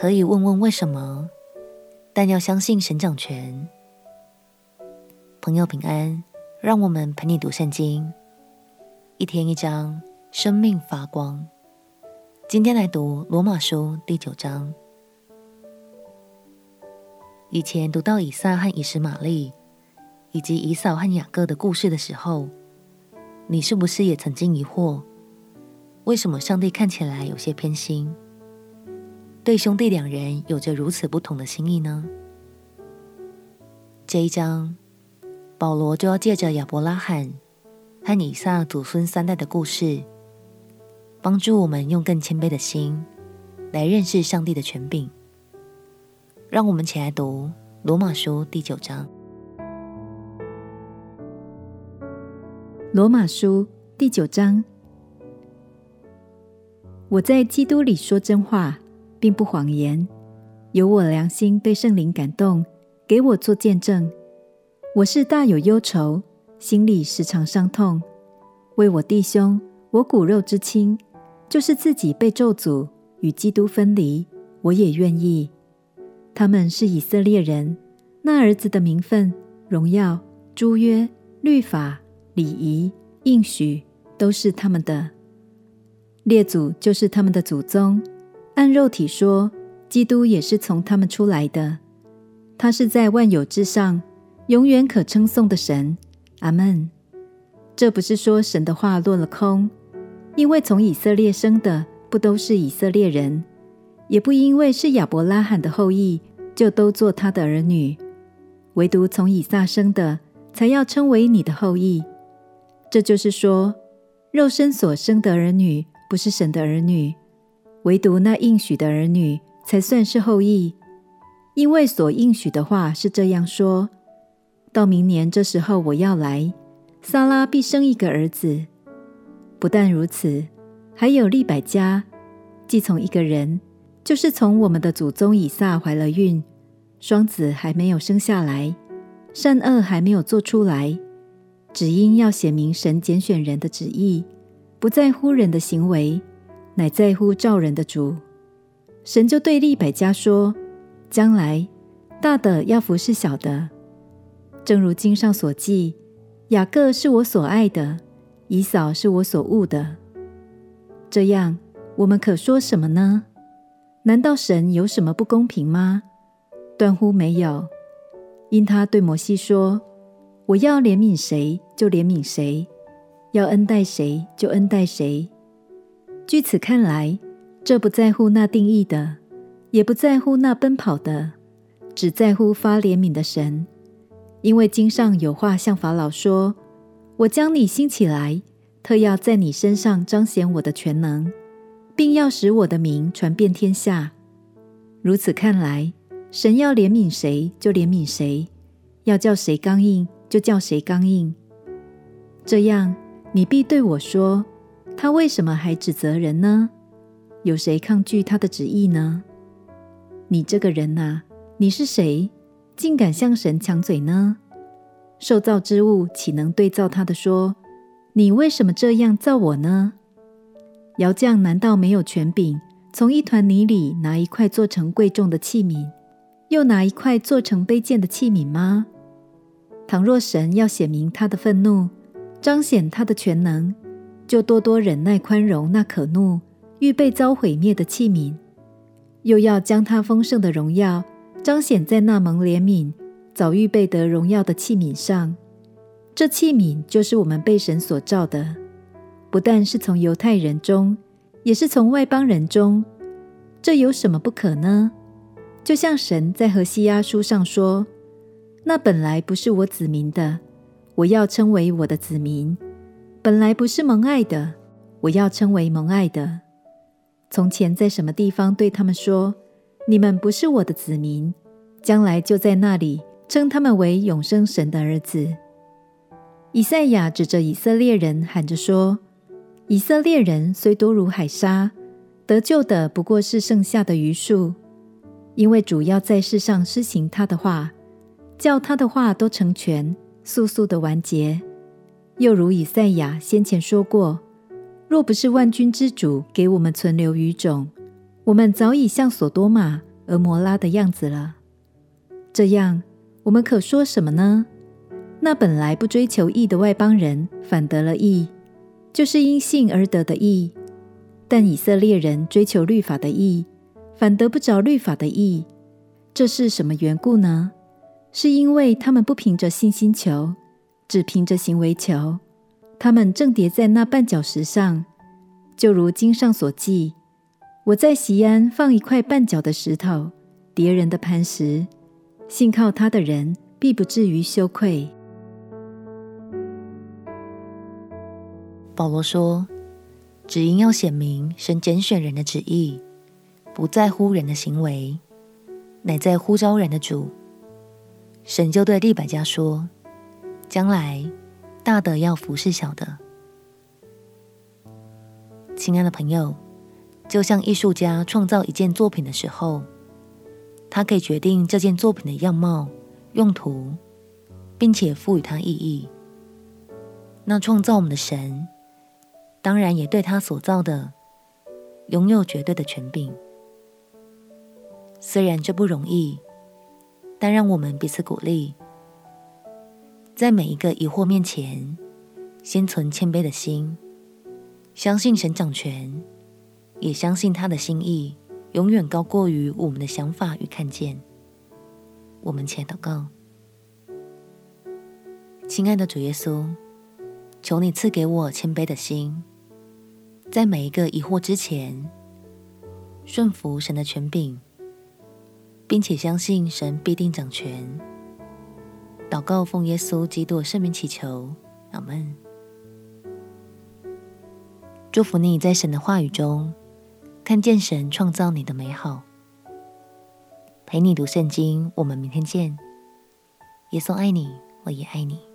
可以问问为什么，但要相信神掌权。朋友平安，让我们陪你读圣经，一天一章，生命发光。今天来读罗马书第九章。以前读到以撒和以实玛利，以及以扫和雅各的故事的时候，你是不是也曾经疑惑，为什么上帝看起来有些偏心？对兄弟两人有着如此不同的心意呢？这一章，保罗就要借着亚伯拉罕和以撒祖孙三代的故事，帮助我们用更谦卑的心来认识上帝的权柄。让我们起来读罗马书第九章。罗马书第九章，我在基督里说真话。并不谎言，有我良心被圣灵感动，给我做见证。我是大有忧愁，心里时常伤痛。为我弟兄，我骨肉之亲，就是自己被咒诅，与基督分离，我也愿意。他们是以色列人，那儿子的名分、荣耀、诸约、律法、礼仪、应许，都是他们的。列祖就是他们的祖宗。按肉体说，基督也是从他们出来的。他是在万有之上，永远可称颂的神。阿门。这不是说神的话落了空，因为从以色列生的不都是以色列人，也不因为是亚伯拉罕的后裔就都做他的儿女，唯独从以撒生的才要称为你的后裔。这就是说，肉身所生的儿女不是神的儿女。唯独那应许的儿女才算是后裔，因为所应许的话是这样说：到明年这时候我要来，撒拉必生一个儿子。不但如此，还有利百加，既从一个人，就是从我们的祖宗以撒怀了孕，双子还没有生下来，善恶还没有做出来，只因要显明神拣选人的旨意，不在乎人的行为。乃在乎召人的主，神就对利百加说：“将来大的要服侍小的，正如经上所记：雅各是我所爱的，以扫是我所恶的。这样，我们可说什么呢？难道神有什么不公平吗？断乎没有，因他对摩西说：我要怜悯谁就怜悯谁，要恩待谁就恩待谁。”据此看来，这不在乎那定义的，也不在乎那奔跑的，只在乎发怜悯的神。因为经上有话向法老说：“我将你兴起来，特要在你身上彰显我的全能，并要使我的名传遍天下。”如此看来，神要怜悯谁就怜悯谁，要叫谁刚硬就叫谁刚硬。这样，你必对我说。他为什么还指责人呢？有谁抗拒他的旨意呢？你这个人呐、你是谁，竟敢向神抢嘴呢？受造之物岂能对造他的说：“你为什么这样造我呢？”窑匠难道没有权柄，从一团泥里拿一块做成贵重的器皿，又拿一块做成卑贱的器皿吗？倘若神要显明他的愤怒，彰显他的全能。就多多忍耐宽容那可怒、预备遭毁灭的器皿，又要将他丰盛的荣耀彰显在那蒙怜悯、早预备得荣耀的器皿上。这器皿就是我们被神所造的，不但是从犹太人中，也是从外邦人中。这有什么不可呢？就像神在何西阿书上说：“那本来不是我子民的，我要称为我的子民。”本来不是蒙爱的，我要称为蒙爱的。从前在什么地方对他们说：“你们不是我的子民。”将来就在那里称他们为永生神的儿子。以赛亚指着以色列人喊着说：“以色列人虽多如海沙，得救的不过是剩下的余数，因为主要在世上施行他的话，叫他的话都成全，速速的完结。”又如以赛亚先前说过：“若不是万军之主给我们存留余种，我们早已像所多玛俄摩拉的样子了。这样，我们可说什么呢？那本来不追求义的外邦人反得了义，就是因信而得的义；但以色列人追求律法的义，反得不着律法的义。这是什么缘故呢？是因为他们不凭着信心求，只凭着行为瞧。他们正叠在那绊脚石上，就如经上所记：“我在西安放一块绊脚的石头，跌人的磐石，信靠他的人必不至于羞愧。”保罗说：“只因要显明神拣选人的旨意，不在乎人的行为，乃在呼召人的主。神就对利百加说：将来大的要服侍小的。亲爱的朋友，就像艺术家创造一件作品的时候，他可以决定这件作品的样貌、用途，并且赋予它意义。那创造我们的神。”当然，也对他所造的拥有绝对的权柄。虽然这不容易，但让我们彼此鼓励，在每一个疑惑面前，先存谦卑的心，相信神掌权，也相信他的心意永远高过于我们的想法与看见。我们且祷告，亲爱的主耶稣，求你赐给我谦卑的心。在每一个疑惑之前，顺服神的权柄，并且相信神必定掌权。祷告奉耶稣基督圣名祈求，阿门。祝福你在神的话语中看见神创造你的美好。陪你读圣经，我们明天见。耶稣爱你，我也爱你。